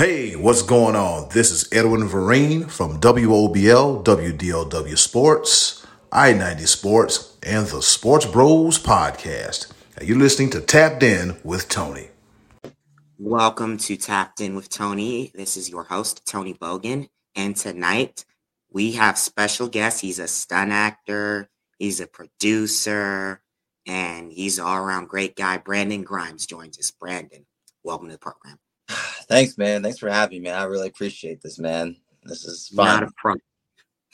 Hey, what's going on? This is Edwin Vereen from WOBL, WDLW Sports, I 90 Sports, and the Sports Bros Podcast. Now you're listening to Tapped In with Tony. Welcome to Tapped In with Tony. This is your host, Tony Bogan. And tonight we have special guest. He's a stunt actor, he's a producer, and he's all around great guy. Brandon Grimes joins us. Brandon, welcome to the program. Thanks, man. Thanks for having me. I really appreciate this, man. This is fun. Not a problem.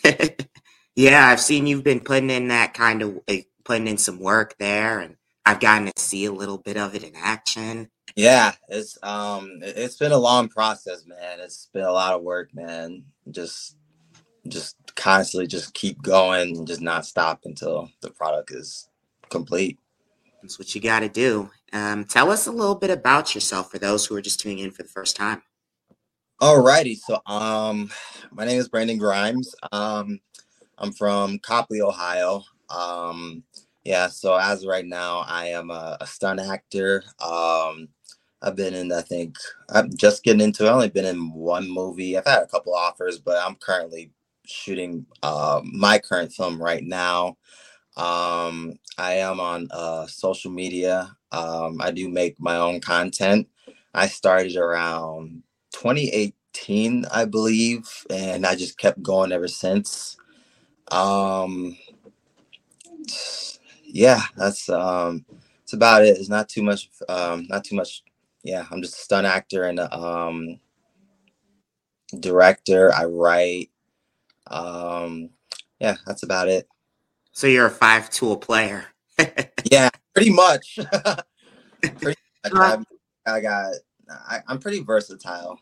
yeah, I've seen you've been putting in that kind of uh, putting in some work there, and I've gotten to see a little bit of it in action. Yeah, it's um, it's been a long process, man. It's been a lot of work, man. Just, just constantly, just keep going, and just not stop until the product is complete. What you got to do. Um, tell us a little bit about yourself for those who are just tuning in for the first time. Alrighty, so um, my name is Brandon Grimes. Um, I'm from Copley, Ohio. Um, yeah, so as of right now, I am a, a stunt actor. Um, I've been in, I think, I'm just getting into. It. I've only been in one movie. I've had a couple offers, but I'm currently shooting uh, my current film right now. Um, I am on uh, social media. Um, I do make my own content. I started around 2018, I believe, and I just kept going ever since. Um, yeah, that's um, about it. It's not too much. Um, not too much. Yeah, I'm just a stunt actor and um, director. I write. Um, yeah, that's about it. So you're a five tool player. yeah, pretty much. pretty much. I, I got. I, am pretty versatile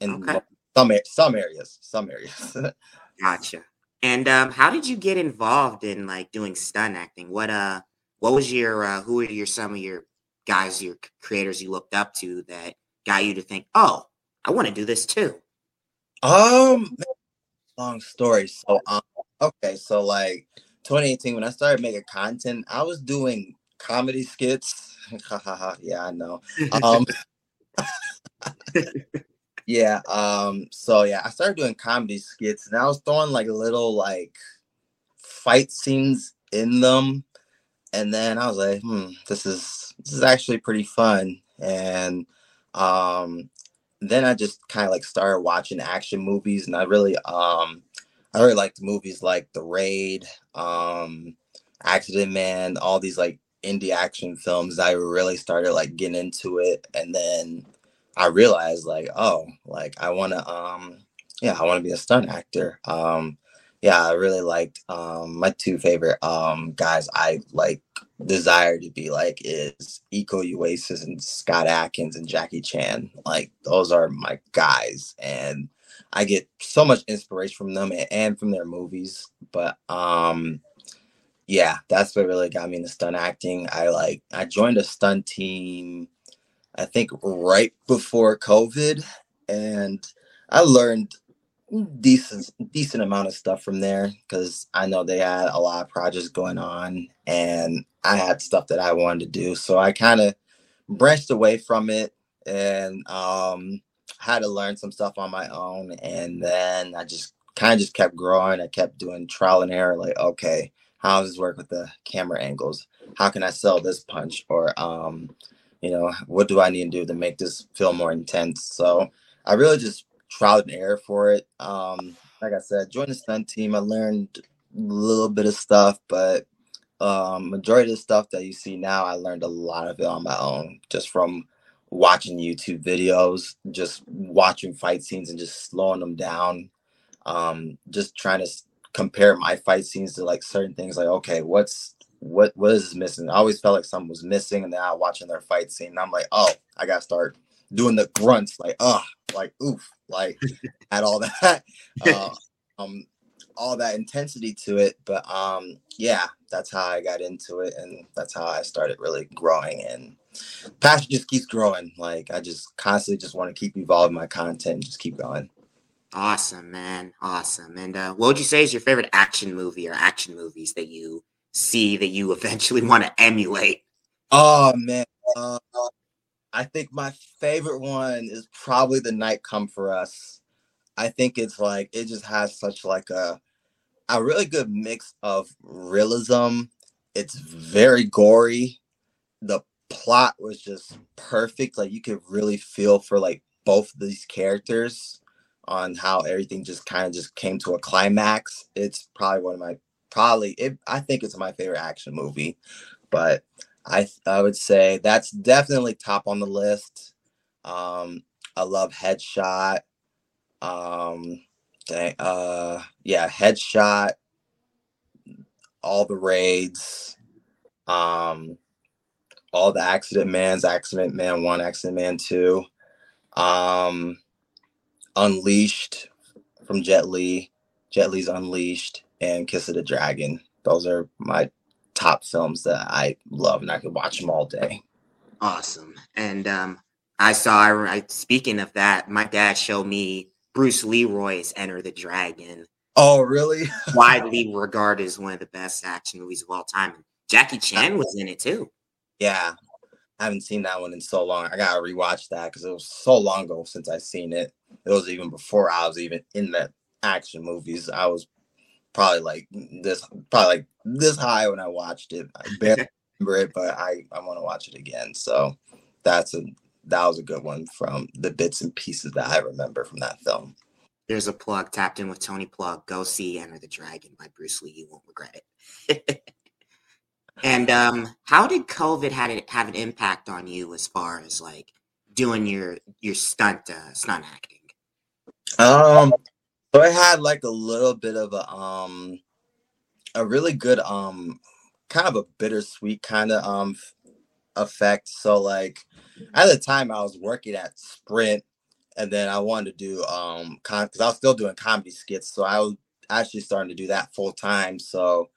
in okay. some some areas. Some areas. gotcha. And um, how did you get involved in like doing stunt acting? What uh, what was your uh, who are your some of your guys, your creators you looked up to that got you to think, oh, I want to do this too? Um, long story. So um, okay, so like 2018 when I started making content, I was doing comedy skits. yeah, I know. Um, yeah. Um. So yeah, I started doing comedy skits, and I was throwing like little like fight scenes in them, and then I was like, hmm, this is this is actually pretty fun, and um, then I just kind of like started watching action movies, and I really um I really liked movies like The Raid, um, Accident Man, all these like indie action films. I really started like getting into it, and then I realized like, oh, like I want to, um, yeah, I want to be a stunt actor. Um, yeah, I really liked um, my two favorite um, guys. I like desire to be like is Iko Uwais and Scott Adkins and Jackie Chan. Like those are my guys, and I get so much inspiration from them and, from their movies. But um yeah, that's what really got me into stunt acting. I like I joined a stunt team I think right before COVID and I learned decent decent amount of stuff from there because I know they had a lot of projects going on and I had stuff that I wanted to do. So I kind of branched away from it and um had to learn some stuff on my own and then i just kind of just kept growing. I kept doing trial and error like okay how does this work with the camera angles? How can i sell this punch? Or um you know what do i need to do to make this feel more intense? So i really just trial and error for it. Um like i said joined the stunt team i learned a little bit of stuff but um majority of the stuff that you see now i learned a lot of it on my own just from watching YouTube videos, just watching fight scenes and just slowing them down. Um, just trying to compare my fight scenes to like certain things like, okay, what's what what is missing? I always felt like something was missing, and then I watching their fight scene, and I'm like, oh, I gotta start doing the grunts, like, uh, like oof, like had all that. Uh, um all that intensity to it. But um, yeah, that's how I got into it, and that's how I started really growing. And passion just keeps growing. Like I just constantly just want to keep evolving my content, and just keep going. Awesome, man. Awesome. And uh, what would you say is your favorite action movie or action movies that you see that you eventually want to emulate? Oh man. Uh, I think my favorite one is probably The Night Come for Us. I think it's like it just has such like a a really good mix of realism. It's very gory. The plot was just perfect. Like you could really feel for like both these characters on how everything just kind of just came to a climax. It's probably one of my probably it, I think it's my favorite action movie, but I I would say that's definitely top on the list. Um, I love Headshot. Um, dang, uh, yeah, Headshot. All the raids. Um, all the Accident Man's Accident Man One, Accident Man Two. Um, Unleashed from Jet Li. Jet Li's Unleashed and Kiss of the Dragon. Those are my top films that I love, and I could watch them all day. Awesome. And um, I saw. I, speaking of that, my dad showed me Bruce Leroy's Enter the Dragon. Oh, really? widely regarded as one of the best action movies of all time. Jackie Chan was in it too. Yeah, I haven't seen that one in so long. I gotta rewatch that because it was so long ago since I seen it. It was even before I was even in the action movies. I was probably like this, probably like this high when I watched it. I barely remember it, but I I want to watch it again. So that's a that was a good one from the bits and pieces that I remember from that film. There's a plug tapped in with Tony Plug. Go see Enter the Dragon by Bruce Lee. You won't regret it. and um, how did COVID had it have an impact on you as far as like doing your your stunt uh, stunt acting? Um, so I had like a little bit of a um a really good um kind of a bittersweet kind of um effect. So like at the time I was working at Sprint and then I wanted to do um because I was still doing comedy skits. So I was actually starting to do that full time. So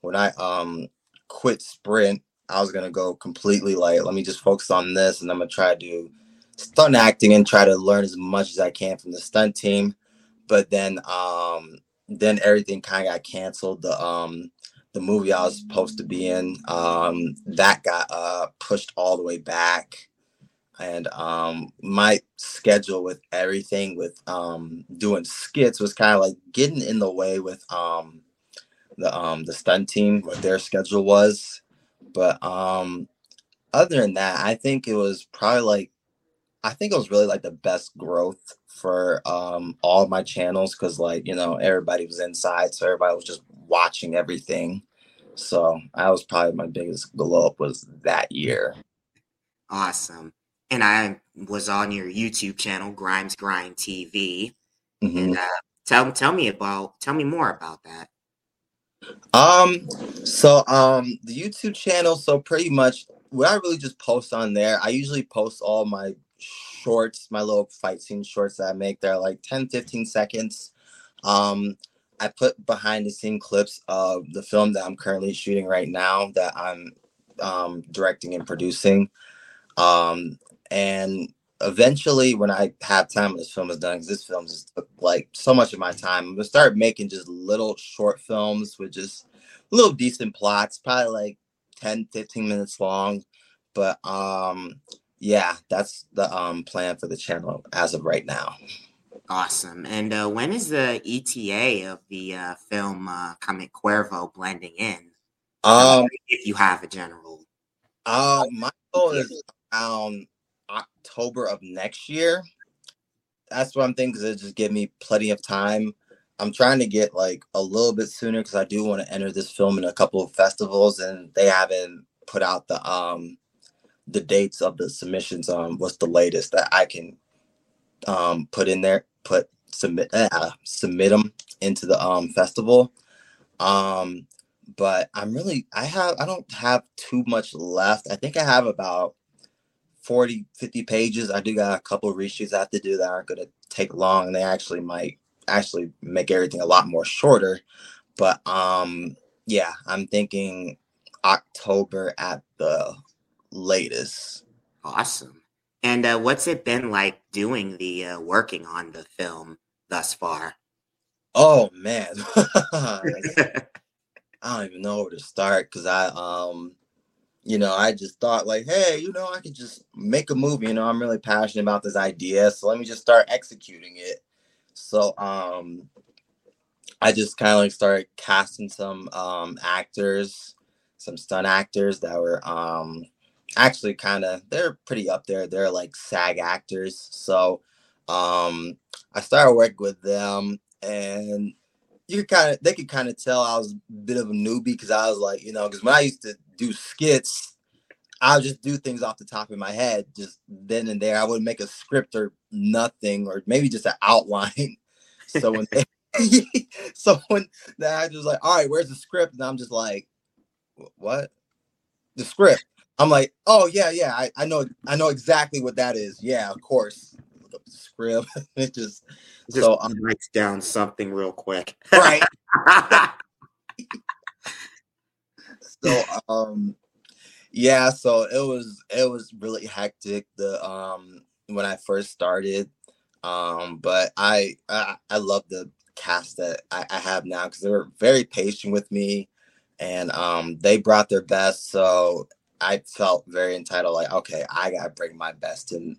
when I um quit Sprint, I was gonna go completely like let me just focus on this and I'm gonna try to do stunt acting and try to learn as much as I can from the stunt team but then um then everything kind of got canceled. The um the movie I was supposed to be in um that got uh pushed all the way back and um my schedule with everything with um doing skits was kind of like getting in the way with um the um the stunt team what their schedule was. But um other than that i think it was probably like i think it was really like the best growth for um, all my channels because like you know everybody was inside so everybody was just watching everything. So that was probably my biggest glow up was that year. Awesome. And i was on your youtube channel grimes grind tv mm-hmm. and uh, tell tell me about tell me more about that um so um the youtube channel so pretty much what i really just post on there i usually post all my shorts, my little fight scene shorts that I make. They're like 10, 15 seconds. Um, I put behind the scene clips of the film that I'm currently shooting right now that I'm um, directing and producing. Um, and eventually, when I have time when this film is done, because this film is like so much of my time, I'm gonna start making just little short films with just little decent plots, probably like 10, 15 minutes long. But um, yeah, that's the um plan for the channel as of right now. Awesome. And uh, when is the ETA of the uh, film uh, coming Cuervo blending in? Um, if you have a general. Uh, my goal is around October of next year. That's what I'm thinking because it just give me plenty of time. I'm trying to get like a little bit sooner because I do want to enter this film in a couple of festivals and they haven't put out the um the dates of the submissions on what's the latest that I can um, put in there, put submit uh, submit them into the um, festival. Um, but I'm really I have I don't have too much left. I think I have about 40 50 pages. I do got a couple reshoots I have to do that aren't going to take long and they actually might actually make everything a lot more shorter. But um yeah, I'm thinking October at the latest. Awesome. And uh, what's it been like doing the uh, working on the film thus far? Oh man, I don't even know where to start because I um you know, I just thought like, hey, you know, I could just make a movie. You know, I'm really passionate about this idea, so let me just start executing it. So, um, I just kind of like started casting some um actors, some stunt actors that were um actually kind of they're pretty up there. They're like SAG actors. So, um, I started working with them, and you kind of they could kind of tell I was a bit of a newbie because I was like, you know, because when I used to do skits, I'll just do things off the top of my head, just then and there. I wouldn't make a script or nothing, or maybe just an outline. So when they, so when the actor's like, "All right, where's the script?" and I'm just like, "What? The script?" I'm like, "Oh yeah, yeah, I, I know, I know exactly what that is. Yeah, of course." Look the script. it just, just so um, writes down something real quick, right? So um yeah so it was it was really hectic the um when i first started um but i i, I love the cast that i, I have now because they were very patient with me and um they brought their best so i felt very entitled like okay i gotta bring my best in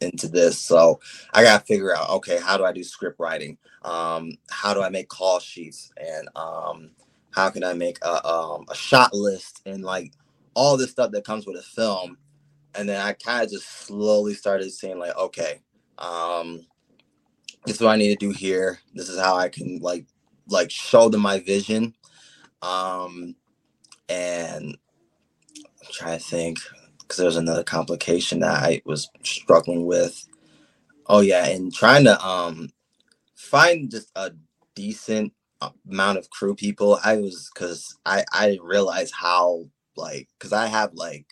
into this. So i gotta figure out okay how do i do script writing? Um how do i make call sheets? And um how can I make a um, a shot list and like all this stuff that comes with a film. And then I kind of just slowly started saying like, okay, um, this is what I need to do here. This is how I can like like show them my vision. Um, and I'm trying to think because there's another complication that I was struggling with. Oh yeah, and trying to um find just a decent amount of crew people i was because i i didn't realize how like because i have like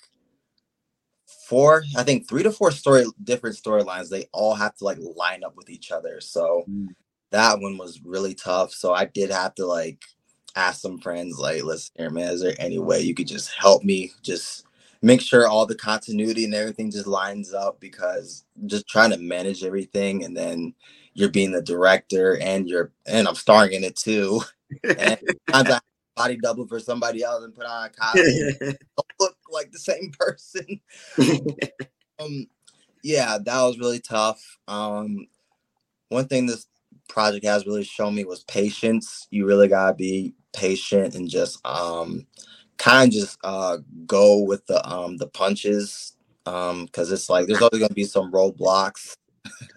four i think three to four story different storylines. They all have to like line up with each other. So mm. that one was really tough. So i did have to like ask some friends like listen here man is there any way you could just help me just make sure all the continuity and everything just lines up? Because just trying to manage everything and then you're being the director and you're and I'm starring in it too. And sometimes I body double for somebody else and put on a costume. look like the same person. um, yeah, that was really tough. Um, one thing this project has really shown me was patience. You really gotta be patient and just um kind of just uh go with the um the punches um because it's like there's always gonna be some roadblocks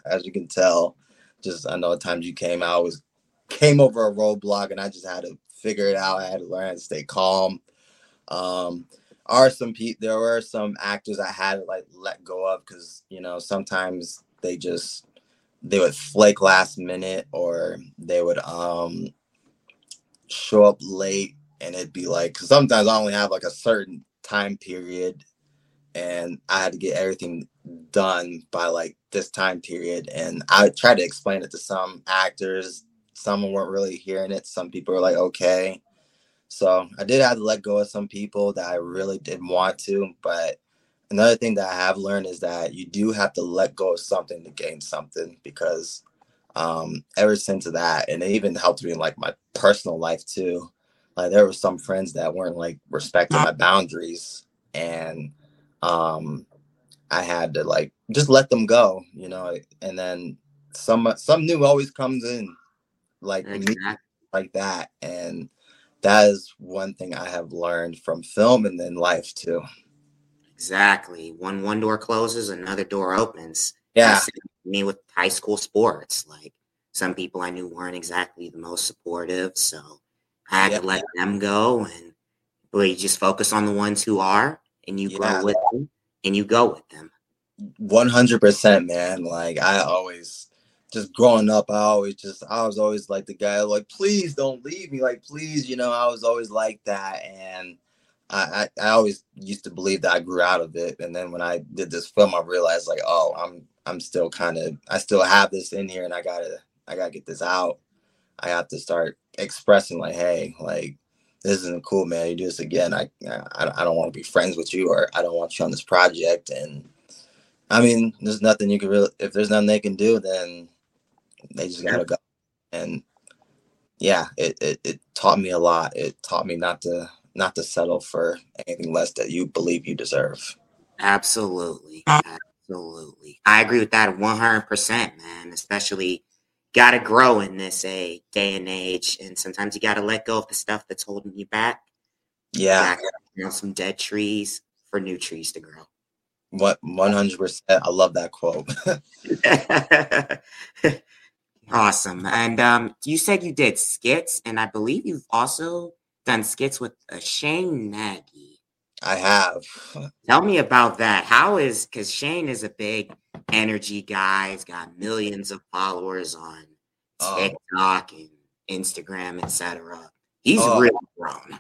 as you can tell just I know at times you came out was came over a roadblock and I just had to figure it out. I had to learn to stay calm. Um, are some people there were some actors I had to like let go of because you know sometimes they just they would flake last minute or they would um show up late and it'd be like cause sometimes I only have like a certain time period and I had to get everything done by like this time period. And I tried to explain it to some actors. Some weren't really hearing it. Some people were like, okay. So I did have to let go of some people that I really didn't want to. But another thing that I have learned is that you do have to let go of something to gain something because um ever since that, and it even helped me in like my personal life too. Like there were some friends that weren't like respecting my boundaries and um I had to like just let them go, you know, and then some some new always comes in like exactly. like that. And that is one thing I have learned from film and then life too. Exactly. When one door closes, another door opens. Yeah. Me with high school sports. Like some people I knew weren't exactly the most supportive. So I had yeah. to let them go and really just focus on the ones who are and you yeah. grow with them and you go with them. 100% man like i always just growing up i always just i was always like the guy like please don't leave me like please you know i was always like that and I, I, I always used to believe that i grew out of it and then when i did this film i realized like oh i'm i'm still kind of i still have this in here and i gotta i gotta get this out i have to start expressing like hey like this isn't cool, man. You do this again. I I, I don't want to be friends with you, or I don't want you on this project. And I mean, there's nothing you can really. If there's nothing they can do, then they just gotta go. And yeah, it, it it taught me a lot. It taught me not to not to settle for anything less that you believe you deserve. Absolutely. Absolutely. I agree with that 100%, man. Especially got to grow in this a day and age. And sometimes you got to let go of the stuff that's holding you back. Yeah. You know, some dead trees for new trees to grow. What 100%. I love that quote. awesome. And um, you said you did skits, and I believe you've also done skits with uh, Shane Nagy. I have. Tell me about that. How is because Shane is a big energy guy. He's got millions of followers on oh. TikTok and Instagram, etc. He's oh. really grown.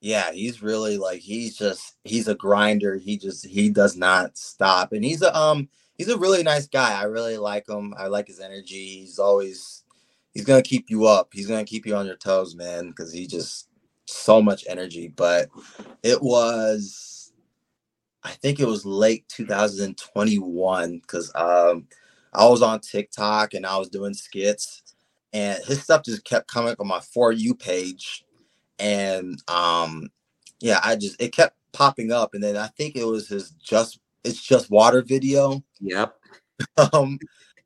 Yeah, he's really like he's just he's a grinder. He just he does not stop, and he's a um he's a really nice guy. I really like him. I like his energy. He's always he's gonna keep you up. He's gonna keep you on your toes, man, because he just so much energy. But it was, I think it was late 2021 because um, I was on TikTok and I was doing skits, and his stuff just kept coming on my for you page, and um, yeah, I just it kept popping up, and then I think it was his just it's just water video. Yep. um,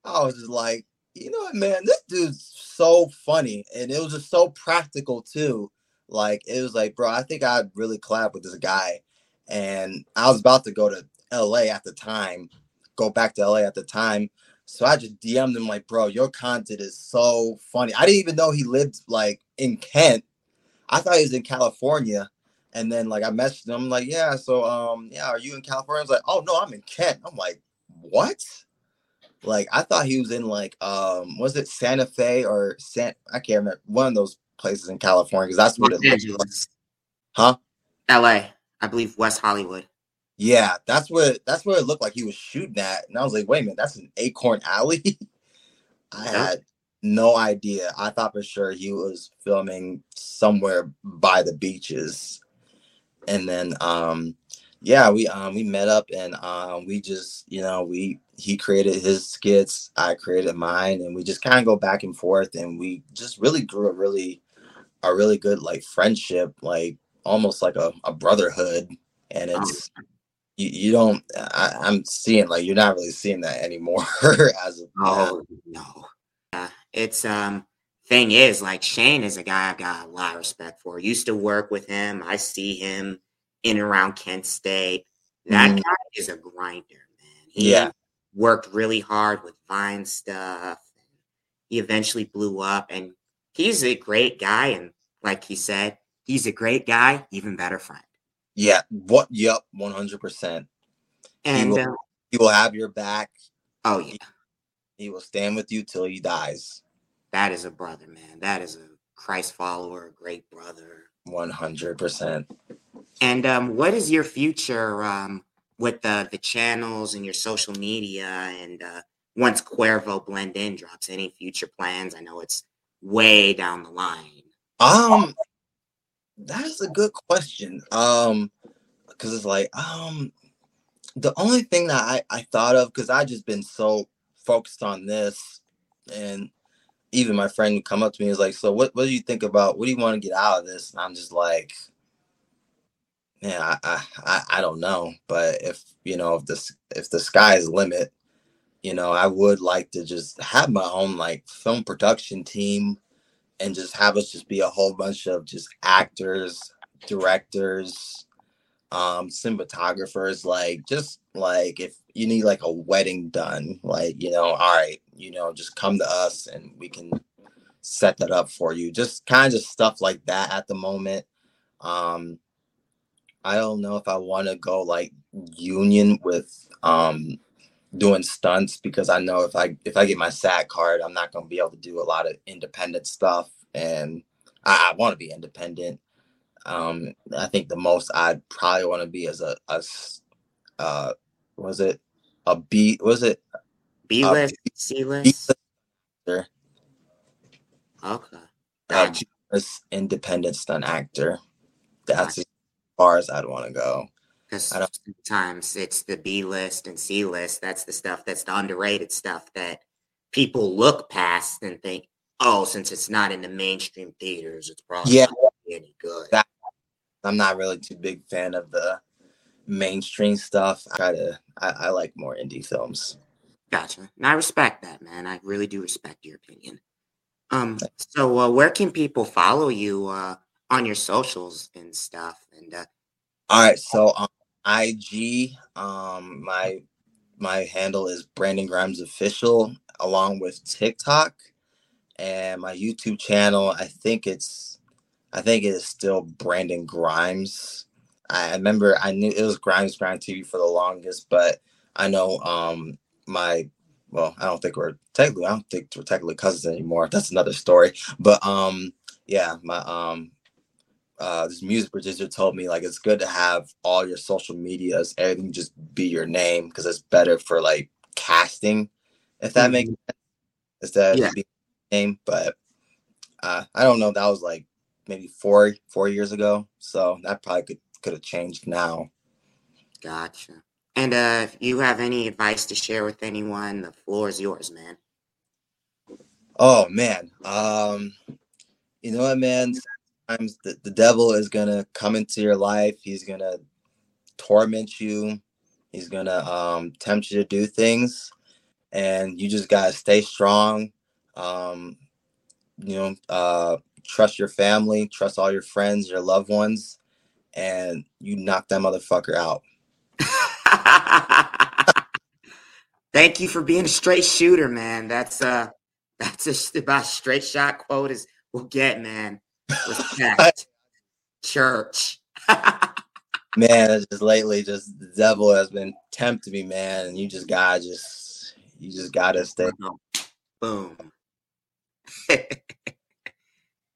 I was just like, you know what, man, this dude's so funny, and it was just so practical too. Like it was like, bro, I think I'd really collab with this guy. And I was about to go to LA at the time, go back to LA at the time. So I just DM'd him like, bro, your content is so funny. I didn't even know he lived like in Kent. I thought he was in California. And then like I messaged him, I'm like, yeah, so um, yeah, are you in California? I was like, oh no, I'm in Kent. I'm like, what? Like I thought he was in like um was it Santa Fe or San I can't remember one of those places in California because that's what it Angeles. Like. Huh? L.A. I believe West Hollywood. Yeah, that's what that's what it looked like he was shooting at, and I was like, wait a minute, that's an Acorn Alley. I had no idea. I thought for sure he was filming somewhere by the beaches, and then um, yeah, we um we met up and um we just you know we he created his skits, I created mine, and we just kind of go back and forth, and we just really grew a really a really good like friendship, like almost like a, a brotherhood. And oh. it's you, you don't I, am seeing like you're not really seeing that anymore as of oh no. Uh, it's um thing is like Shane is a guy I've got a lot of respect for. Used to work with him. I see him in and around Kent State. That mm. guy is a grinder, man. He yeah. worked really hard with Vine stuff. He eventually blew up and he's a great guy, and like he said, he's a great guy, even better friend. Yeah. What? Yep. One hundred percent. And he will, uh, he will, have your back. Oh yeah. He, he will stand with you till he dies. That is a brother, man. That is a Christ follower, a great brother. One hundred percent. And um, what is your future um, with the the channels and your social media and uh, once Cuervo Blend In drops? Any future plans? I know it's way down the line. Um, that's a good question. Um, because it's like, um, the only thing that I I thought of because I just been so focused on this, and even my friend would come up to me is like, so what what do you think about what do you want to get out of this? And I'm just like, yeah, I I I don't know, but if you know if this if the sky's limit, you know, I would like to just have my own like film production team and just have us just be a whole bunch of just actors, directors, um, cinematographers, like just like if you need like a wedding done, like, you know, all right, you know, just come to us and we can set that up for you. Just kind of stuff like that at the moment. Um, I don't know if I want to go like union with um doing stunts because I know if I if I get my SAG card, I'm not gonna be able to do a lot of independent stuff, and I, I want to be independent. Um, I think the most I'd probably want to be as a, a uh, was it a B? Was it B list, C list? Okay. A independent stunt actor. That's as far as I'd want to go. Because sometimes it's the B list and C list. That's the stuff that's the underrated stuff that people look past and think, oh, since it's not in the mainstream theaters, it's probably yeah. any good. I'm not really too big fan of the mainstream stuff. I try to I, I like more indie films. Gotcha. And I respect that, man. I really do respect your opinion. Um, so uh, where can people follow you uh, on your socials and stuff? And uh, all right, so um, IG, um, my my handle is Brandon Grimes Official, along with TikTok, and my YouTube channel. I think it's, I think it is still Brandon Grimes. I remember I knew it was Grimes Grind TV for the longest, but I know um my well, I don't think we're technically I don't think we're technically cousins anymore. That's another story. But um yeah, my um uh this music producer told me like it's good to have all your social medias, everything just be your name because it's better for like casting, if that mm-hmm. makes sense. Instead yeah. of being name. But uh I don't know, that was like maybe four four years ago. So that probably could could have changed now. Gotcha. And uh, if you have any advice to share with anyone, the floor is yours, man. Oh man, um, you know what, man? Sometimes the, the devil is gonna come into your life. He's gonna torment you. He's gonna um, tempt you to do things, and you just gotta stay strong. Um, you know, uh, trust your family, trust all your friends, your loved ones, and you knock that motherfucker out. Thank you for being a straight shooter, man. That's uh that's just about straight shot quote as we'll get, man. Respect. Church. man, just lately just the devil has been tempting me, man. And you just gotta just you just gotta stay. Boom.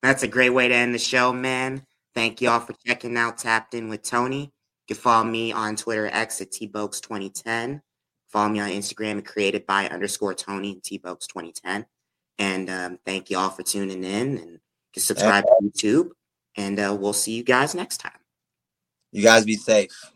That's a great way to end the show, man. Thank you all for checking out Tapped In with Tony. You can follow me on Twitter X at tbokes2010. Follow me on Instagram at created by underscore Tony tbokes2010. And um, thank you all for tuning in and subscribe to YouTube. And uh, we'll see you guys next time. You guys be safe.